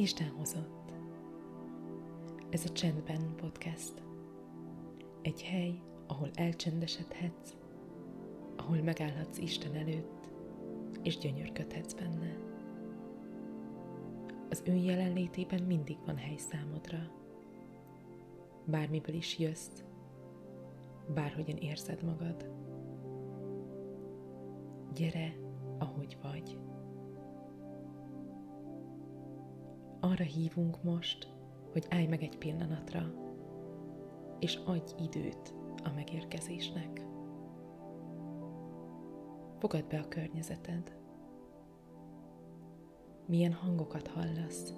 Isten hozott. Ez a Csendben podcast. Egy hely, ahol elcsendesedhetsz, ahol megállhatsz Isten előtt, és gyönyörködhetsz benne. Az ő jelenlétében mindig van hely számodra. Bármiből is jössz, bárhogyan érzed magad. Gyere, ahogy vagy. Arra hívunk most, hogy állj meg egy pillanatra, és adj időt a megérkezésnek. Fogad be a környezeted. Milyen hangokat hallasz?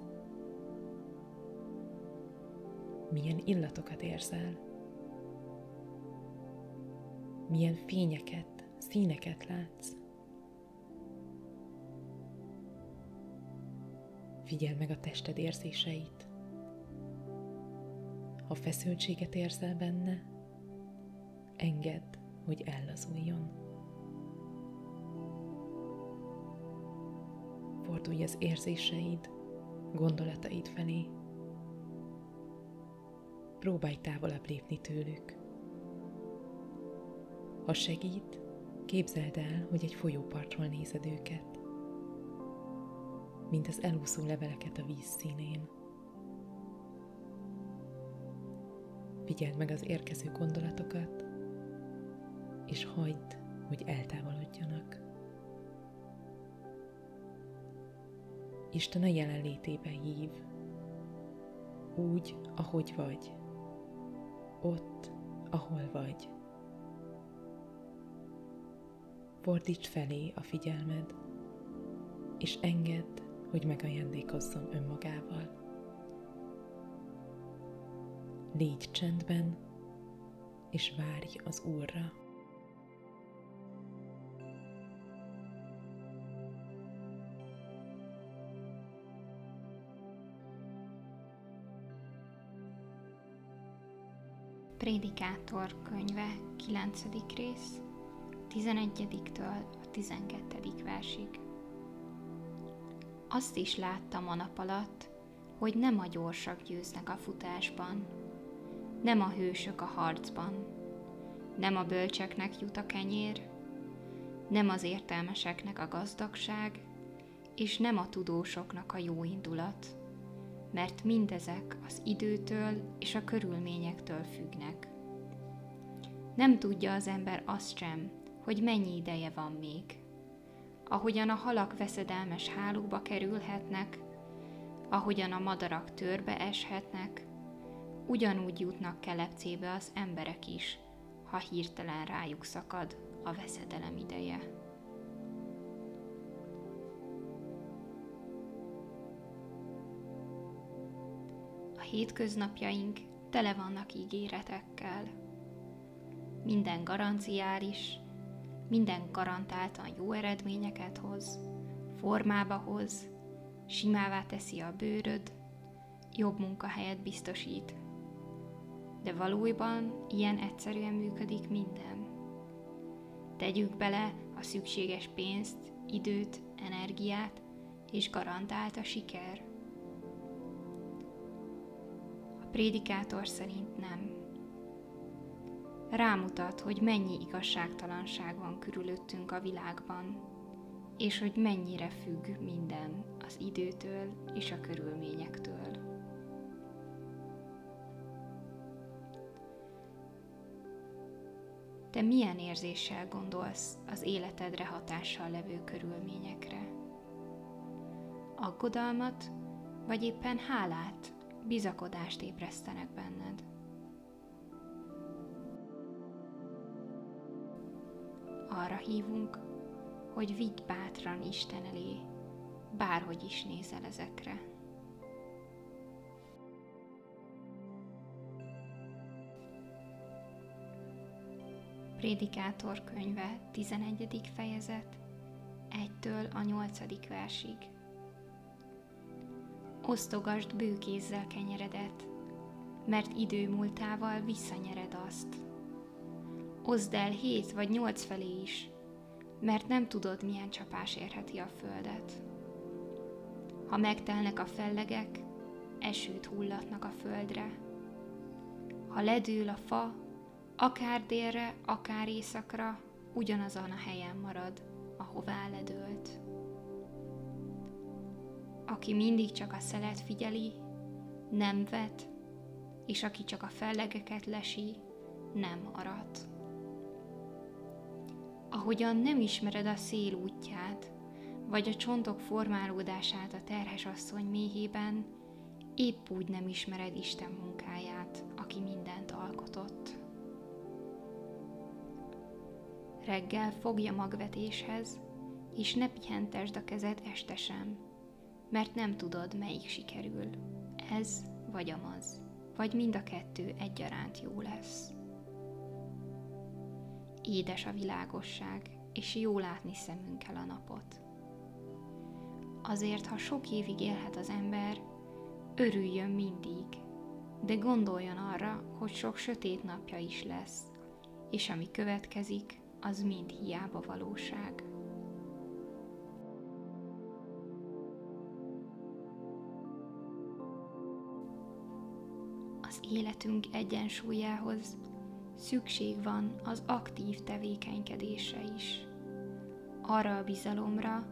Milyen illatokat érzel? Milyen fényeket, színeket látsz? Figyeld meg a tested érzéseit. Ha feszültséget érzel benne, engedd, hogy ellazuljon. Fordulj az érzéseid, gondolataid felé. Próbálj távolabb lépni tőlük. Ha segít, képzeld el, hogy egy folyópartról nézed őket mint az elúszó leveleket a víz színén. Figyeld meg az érkező gondolatokat, és hagyd, hogy eltávolodjanak. Isten a jelenlétébe hív, úgy, ahogy vagy, ott, ahol vagy. Fordíts felé a figyelmed, és engedd, hogy megajándékozzon önmagával. Légy csendben, és várj az Úrra. Prédikátor könyve 9. rész 11-től a 12. versig. Azt is láttam a nap alatt, hogy nem a gyorsak győznek a futásban, nem a hősök a harcban, nem a bölcseknek jut a kenyér, nem az értelmeseknek a gazdagság, és nem a tudósoknak a jó indulat, mert mindezek az időtől és a körülményektől függnek. Nem tudja az ember azt sem, hogy mennyi ideje van még ahogyan a halak veszedelmes hálóba kerülhetnek, ahogyan a madarak törbe eshetnek, ugyanúgy jutnak kelepcébe az emberek is, ha hirtelen rájuk szakad a veszedelem ideje. A hétköznapjaink tele vannak ígéretekkel. Minden garanciális, minden garantáltan jó eredményeket hoz, formába hoz, simává teszi a bőröd, jobb munkahelyet biztosít. De valójában ilyen egyszerűen működik minden. Tegyük bele a szükséges pénzt, időt, energiát, és garantált a siker. A prédikátor szerint nem rámutat, hogy mennyi igazságtalanság van körülöttünk a világban, és hogy mennyire függ minden az időtől és a körülményektől. Te milyen érzéssel gondolsz az életedre hatással levő körülményekre? Aggodalmat, vagy éppen hálát, bizakodást ébresztenek benned? Arra hívunk, hogy vidd bátran Isten elé, bárhogy is nézel ezekre. Prédikátor könyve 11. fejezet 1-től a 8. versig. Osztogasd bőkézzel kenyeredet, mert idő múltával visszanyered azt, Oszd el hét vagy nyolc felé is, mert nem tudod, milyen csapás érheti a földet. Ha megtelnek a fellegek, esőt hullatnak a földre. Ha ledől a fa, akár délre, akár északra, ugyanazon a helyen marad, ahová ledőlt. Aki mindig csak a szelet figyeli, nem vet, és aki csak a fellegeket lesi, nem arat. Ahogyan nem ismered a szél útját, vagy a csontok formálódását a terhes asszony méhében, épp úgy nem ismered Isten munkáját, aki mindent alkotott. Reggel fogja magvetéshez, és ne pihentesd a kezed este sem, mert nem tudod, melyik sikerül, ez vagy amaz, vagy mind a kettő egyaránt jó lesz. Édes a világosság, és jó látni szemünkkel a napot. Azért, ha sok évig élhet az ember, örüljön mindig, de gondoljon arra, hogy sok sötét napja is lesz, és ami következik, az mind hiába valóság. Az életünk egyensúlyához szükség van az aktív tevékenykedésre is. Arra a bizalomra,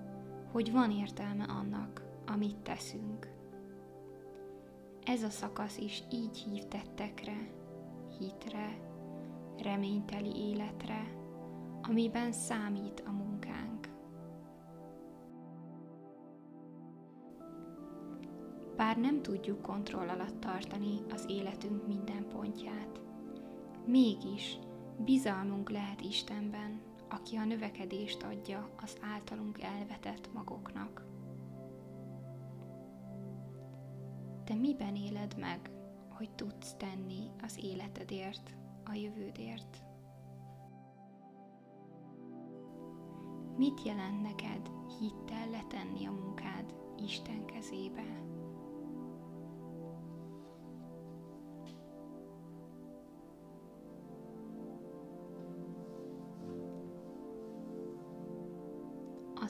hogy van értelme annak, amit teszünk. Ez a szakasz is így hív tettekre, hitre, reményteli életre, amiben számít a munkánk. Bár nem tudjuk kontroll alatt tartani az életünk minden pontját, mégis bizalmunk lehet Istenben, aki a növekedést adja az általunk elvetett magoknak. Te miben éled meg, hogy tudsz tenni az életedért, a jövődért? Mit jelent neked hittel letenni a munkád Isten kezébe?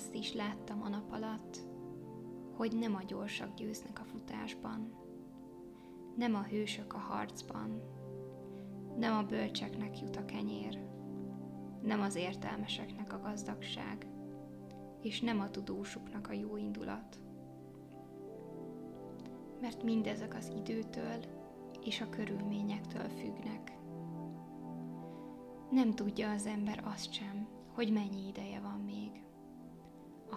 Azt is láttam a nap alatt, hogy nem a gyorsak győznek a futásban, nem a hősök a harcban, nem a bölcseknek jut a kenyér, nem az értelmeseknek a gazdagság, és nem a tudósuknak a jó indulat. Mert mindezek az időtől és a körülményektől függnek. Nem tudja az ember azt sem, hogy mennyi ideje van.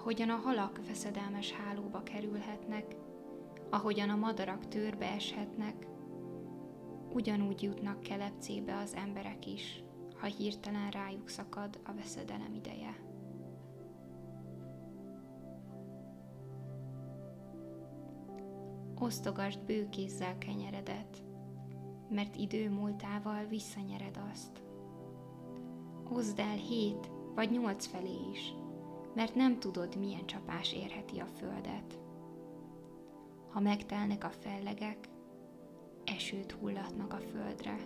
Ahogyan a halak veszedelmes hálóba kerülhetnek, ahogyan a madarak törbe eshetnek, ugyanúgy jutnak kelepcébe az emberek is, ha hirtelen rájuk szakad a veszedelem ideje. Osztogasd bőkézzel kenyeredet, mert idő múltával visszanyered azt. Hozd el hét vagy nyolc felé is, mert nem tudod, milyen csapás érheti a földet. Ha megtelnek a fellegek, esőt hullatnak a földre.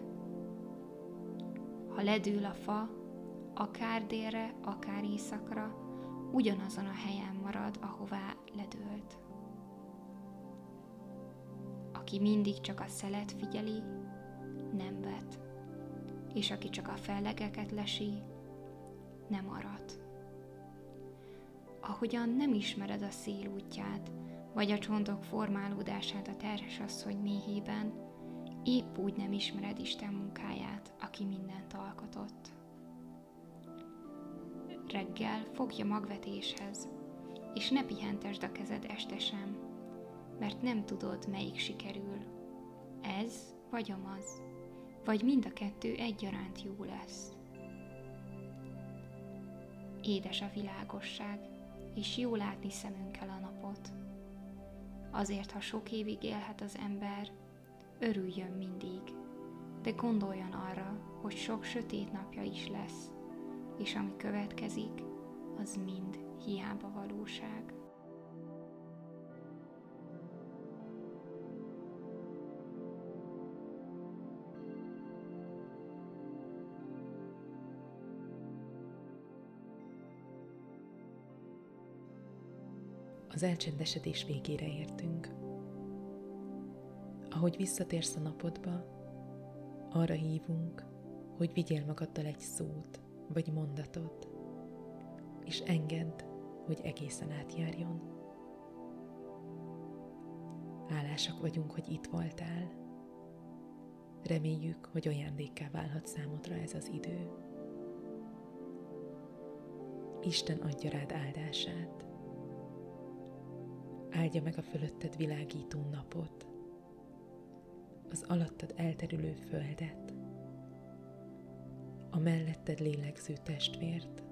Ha ledől a fa, akár délre, akár északra, ugyanazon a helyen marad, ahová ledőlt. Aki mindig csak a szelet figyeli, nem vet, és aki csak a fellegeket lesi, nem arat. Ahogyan nem ismered a szél útját, vagy a csontok formálódását a terhes asszony méhében, épp úgy nem ismered Isten munkáját, aki mindent alkotott. Reggel fogja magvetéshez, és ne pihentesd a kezed este sem, mert nem tudod, melyik sikerül. Ez vagy amaz, vagy mind a kettő egyaránt jó lesz. Édes a világosság, és jó látni szemünkkel a napot. Azért, ha sok évig élhet az ember, örüljön mindig, de gondoljon arra, hogy sok sötét napja is lesz, és ami következik, az mind hiába valóság. Az elcsendesedés végére értünk. Ahogy visszatérsz a napodba, arra hívunk, hogy vigyél magaddal egy szót vagy mondatot, és engedd, hogy egészen átjárjon. Hálásak vagyunk, hogy itt voltál. Reméljük, hogy ajándékká válhat számodra ez az idő. Isten adja rád áldását. Áldja meg a fölötted világító napot, az alattad elterülő földet, a melletted lélegző testvért,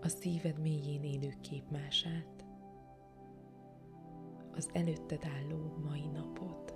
a szíved mélyén élő képmását, az előtted álló mai napot.